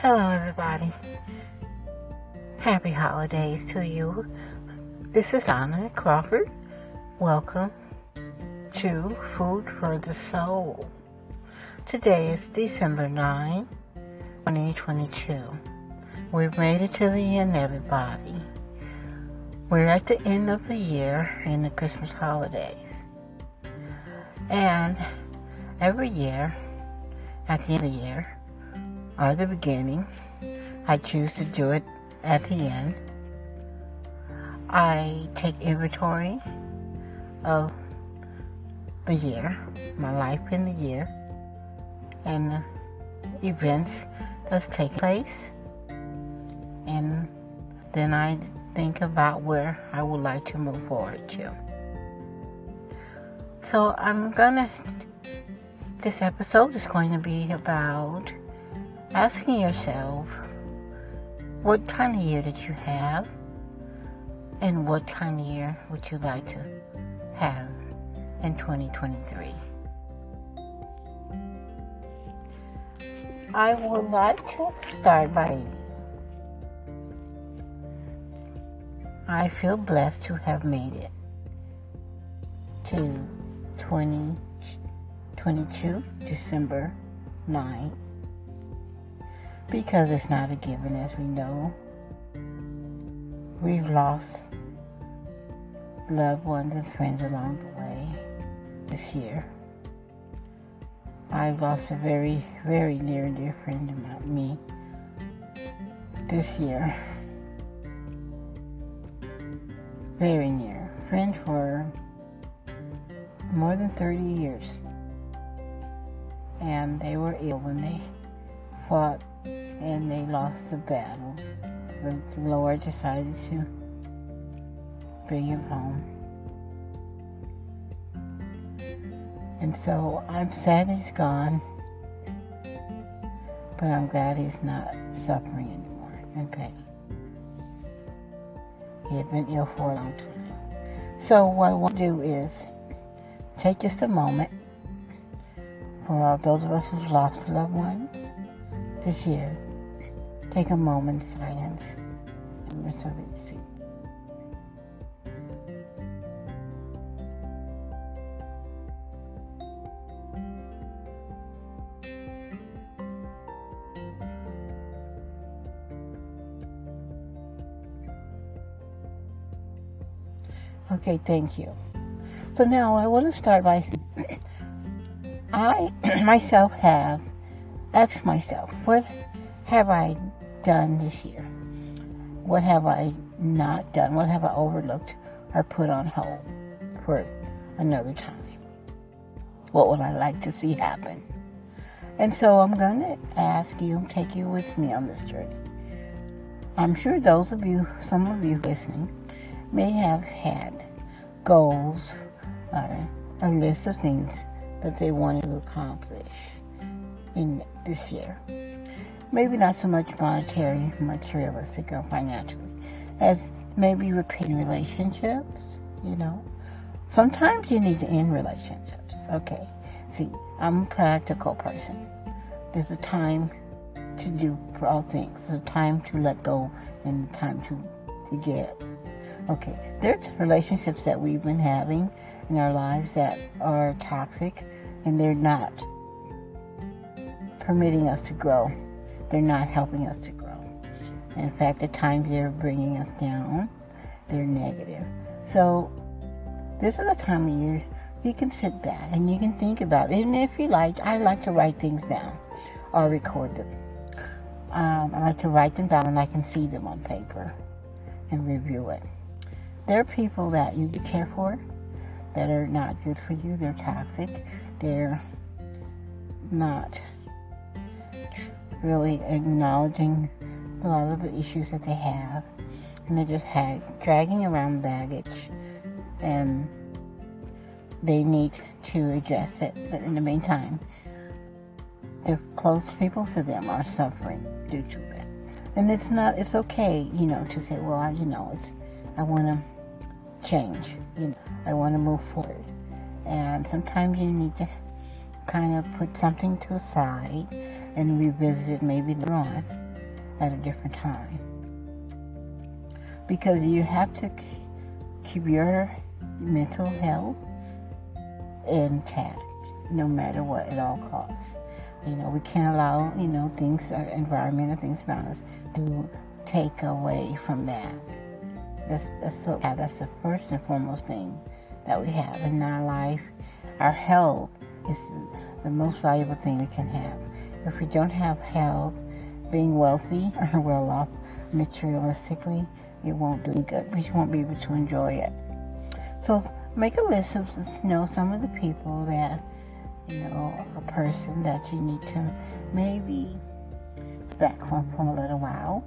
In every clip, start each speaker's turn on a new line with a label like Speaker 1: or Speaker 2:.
Speaker 1: Hello, everybody. Happy holidays to you. This is Donna Crawford. Welcome to Food for the Soul. Today is December 9, 2022. We've made it to the end, everybody. We're at the end of the year in the Christmas holidays. And every year, at the end of the year, or the beginning, I choose to do it at the end. I take inventory of the year, my life in the year, and the events that's taken place. And then I think about where I would like to move forward to. So I'm gonna, this episode is going to be about asking yourself what kind of year did you have and what kind of year would you like to have in 2023. I would like to start by I feel blessed to have made it to 2022 December 9th because it's not a given as we know. We've lost loved ones and friends along the way this year. I've lost a very, very near and dear friend of me this year. Very near. Friend for more than 30 years. And they were ill when they fought and they lost the battle. But the Lord decided to bring him home. And so I'm sad he's gone, but I'm glad he's not suffering anymore in pain. He had been ill for a long time. So what I want to do is take just a moment for all those of us who've lost loved ones this year Take a moment's silence and to these people. Okay, thank you. So now I want to start by I myself have asked myself, what have I done this year? What have I not done? What have I overlooked or put on hold for another time? What would I like to see happen? And so I'm going to ask you, take you with me on this journey. I'm sure those of you, some of you listening, may have had goals or a list of things that they wanted to accomplish in this year maybe not so much monetary, materialistic, or financially, as maybe repeating relationships, you know. Sometimes you need to end relationships. Okay. See, I'm a practical person. There's a time to do for all things. There's a time to let go and a time to, to get. Okay. There's relationships that we've been having in our lives that are toxic and they're not permitting us to grow they're not helping us to grow. In fact, at times they're bringing us down, they're negative. So, this is a time of year you can sit back and you can think about it. And if you like, I like to write things down or record them. Um, I like to write them down and I can see them on paper and review it. There are people that you care for that are not good for you. They're toxic. They're not really acknowledging a lot of the issues that they have, and they're just ha- dragging around baggage, and they need to address it. But in the meantime, the close people to them are suffering due to that. And it's not, it's okay, you know, to say, well, I, you know, it's, I want to change, you know, I want to move forward. And sometimes you need to kind of put something to the side and revisit it maybe later on at a different time. Because you have to keep your mental health intact no matter what at all costs. You know, we can't allow, you know, things, our environment and things around us to take away from that. That's, that's, what, that's the first and foremost thing that we have in our life. Our health is the most valuable thing we can have. If we don't have health, being wealthy or well off materialistically, it won't do you good. We won't be able to enjoy it. So make a list of you know some of the people that you know a person that you need to maybe back home for a little while,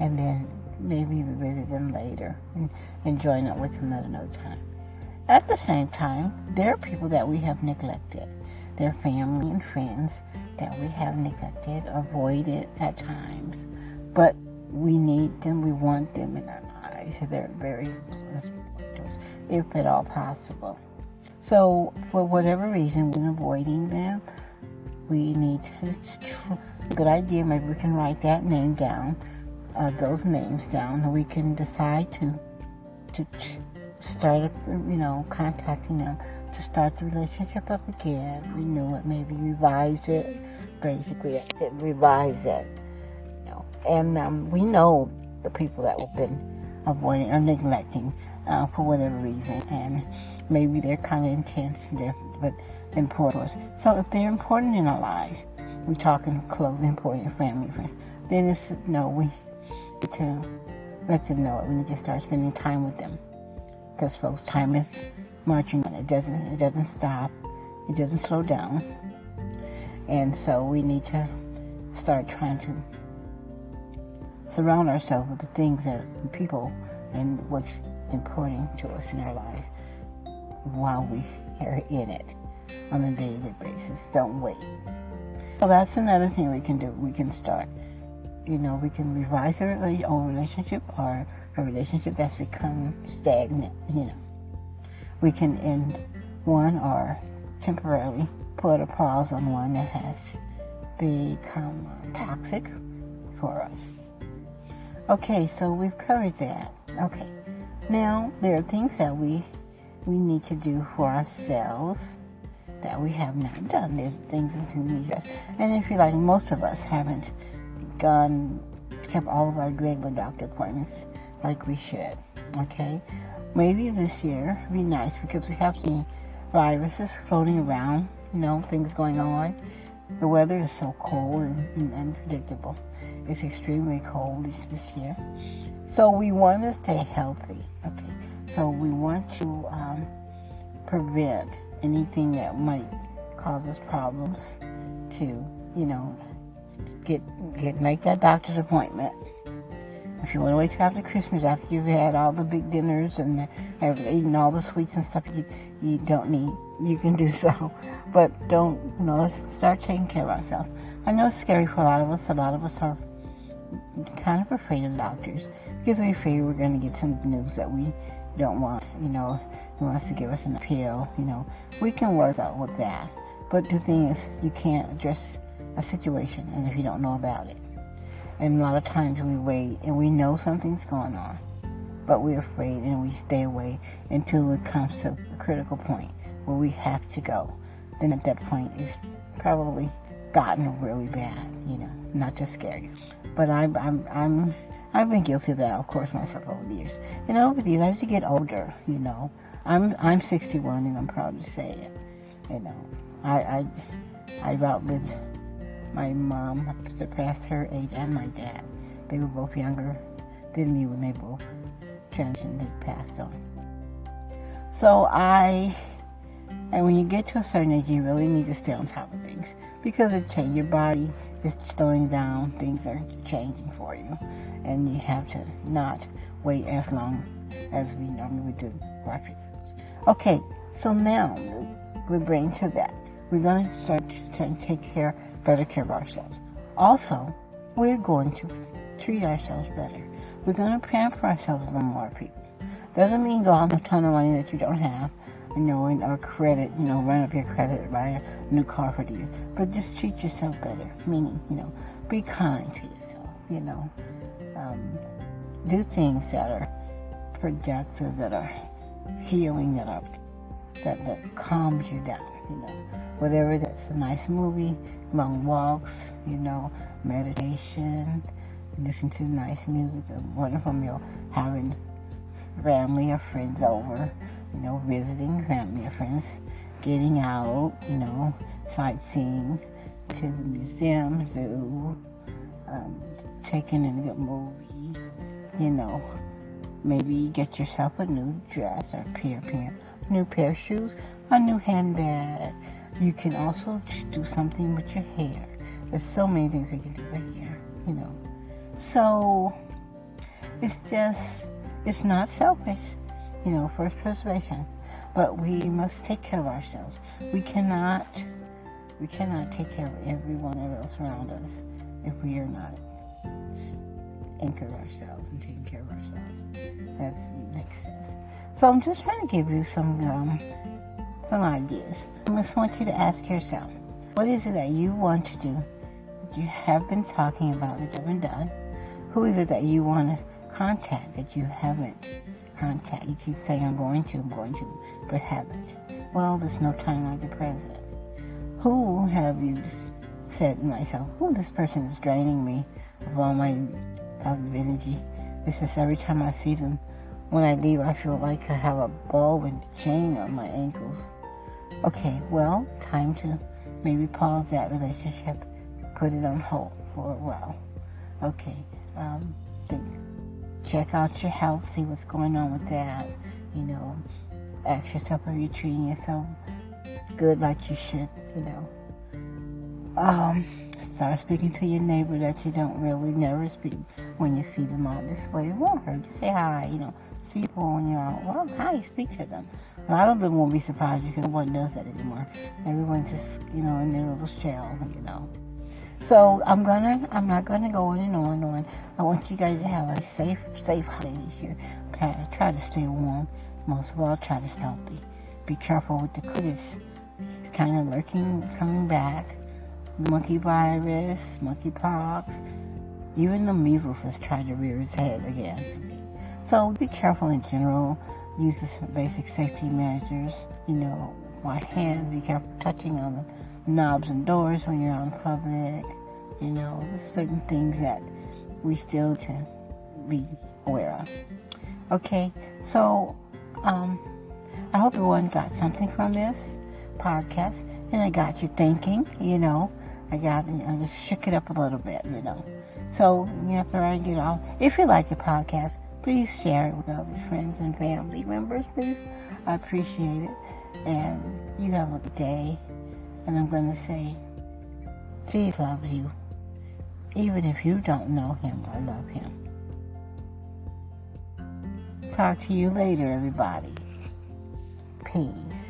Speaker 1: and then maybe visit them later and, and join up with them at another time. At the same time, there are people that we have neglected. Their family and friends that we have neglected, avoided at times, but we need them, we want them in our lives. They're very close if at all possible. So, for whatever reason, we're avoiding them. We need to, good idea, maybe we can write that name down, uh, those names down, and we can decide to, to start, you know, contacting them to start the relationship up again, renew it, maybe revise it, basically, revise it. You know, and um, we know the people that we've been avoiding or neglecting uh, for whatever reason, and maybe they're kind of intense, different, but important to us. So if they're important in our lives, we're talking close, important family friends, then it's no, we need to let them know it. We need to start spending time with them, because folks, time is marching on. It doesn't, it doesn't stop. It doesn't slow down, and so we need to start trying to surround ourselves with the things that people and what's important to us in our lives while we are in it on a day-to-day basis. Don't wait. So that's another thing we can do. We can start. You know, we can revise our own relationship or a relationship that's become stagnant. You know, we can end one or temporarily put a pause on one that has become toxic for us. Okay, so we've covered that. Okay. Now, there are things that we we need to do for ourselves that we have not done. There's things we need us. And if you like, most of us haven't gone, kept all of our regular doctor appointments like we should. Okay? Maybe this year would be nice because we have some viruses floating around, you know, things going on. The weather is so cold and, and unpredictable. It's extremely cold this, this year. So we want to stay healthy. Okay. So we want to um, prevent anything that might cause us problems to, you know, get get make that doctor's appointment. If you want to wait till after Christmas, after you've had all the big dinners and have eaten all the sweets and stuff you you don't need, you can do so. But don't, you know, let's start taking care of ourselves. I know it's scary for a lot of us. A lot of us are kind of afraid of doctors because we're afraid we're going to get some news that we don't want. You know, he wants to give us an appeal. You know, we can work out with that. But the thing is, you can't address a situation and if you don't know about it. And a lot of times we wait and we know something's going on, but we're afraid and we stay away until it comes to a critical point where we have to go. Then at that point, it's probably gotten really bad, you know, not just scary. But I'm, I'm, I'm, I've been guilty of that, of course, myself over the years. And over the years, as you get older, you know, I'm, I'm 61 and I'm proud to say it. You know, I, I, I've outlived my mom, surpassed her age, and my dad. They were both younger than me when they both transitioned, they passed on. So I, and when you get to a certain age, you really need to stay on top of things because it changes. Your body is slowing down. Things are changing for you, and you have to not wait as long as we normally do for our physicals. Okay, so now we bring to that. We're going to start to take care, better care of ourselves. Also, we're going to treat ourselves better. We're going to pamper ourselves a little more, people. Doesn't mean go out and a ton of money that you don't have you know, or credit, you know, run up your credit, buy a new car for you. But just treat yourself better, meaning, you know, be kind to yourself. you know, um, do things that are productive, that are healing, that are that that calms you down. You know, whatever that's a nice movie, long walks, you know, meditation, listen to nice music, a wonderful meal, having family or friends over, you know, visiting family or friends, getting out, you know, sightseeing to the museum, zoo, um, taking in a good movie, you know, maybe get yourself a new dress or pair of pants, new pair of shoes, a new handbag. You can also do something with your hair. There's so many things we can do with hair, you know. So it's just, it's not selfish, you know, for preservation. But we must take care of ourselves. We cannot, we cannot take care of everyone else around us if we are not anchored ourselves and taking care of ourselves. That makes sense. So I'm just trying to give you some um, some ideas. I just want you to ask yourself, what is it that you want to do that you have been talking about that you haven't done? Who is it that you want to contact that you haven't contacted? You keep saying, I'm going to, I'm going to, but haven't. Well, there's no time like the present. Who have you said to myself, oh, this person is draining me of all my positive energy. This is every time I see them. When I leave, I feel like I have a ball and chain on my ankles. Okay, well, time to maybe pause that relationship, put it on hold for a while. Okay, um, think, check out your health, see what's going on with that. You know, ask yourself are you treating yourself good like you should, you know. Um, start speaking to your neighbor that you don't really never speak when you see them out this way. It won't hurt. Just say hi, you know. See people when you're out. Well, hi, speak to them. A lot of them won't be surprised because no one does that anymore. Everyone's just, you know, in their little shell, you know. So I'm gonna, I'm not gonna go on and on and on. I want you guys to have a safe, safe holiday this year. Try to stay warm. Most of all, try to stay healthy. Be careful with the critters. It's kind of lurking, coming back. Monkey virus, monkey pox, even the measles has tried to rear its head again. So be careful in general. Use some basic safety measures. You know, wash hands. Be careful touching on the knobs and doors when you're out in public. You know, there's certain things that we still to be aware of. Okay, so um, I hope everyone got something from this podcast and I got you thinking, you know. I got, know, just shook it up a little bit, you know. So, you after I get off, if you like the podcast, please share it with all your friends and family members, please. I appreciate it. And you have a good day. And I'm going to say, Jesus loves you. Even if you don't know him or love him. Talk to you later, everybody. Peace.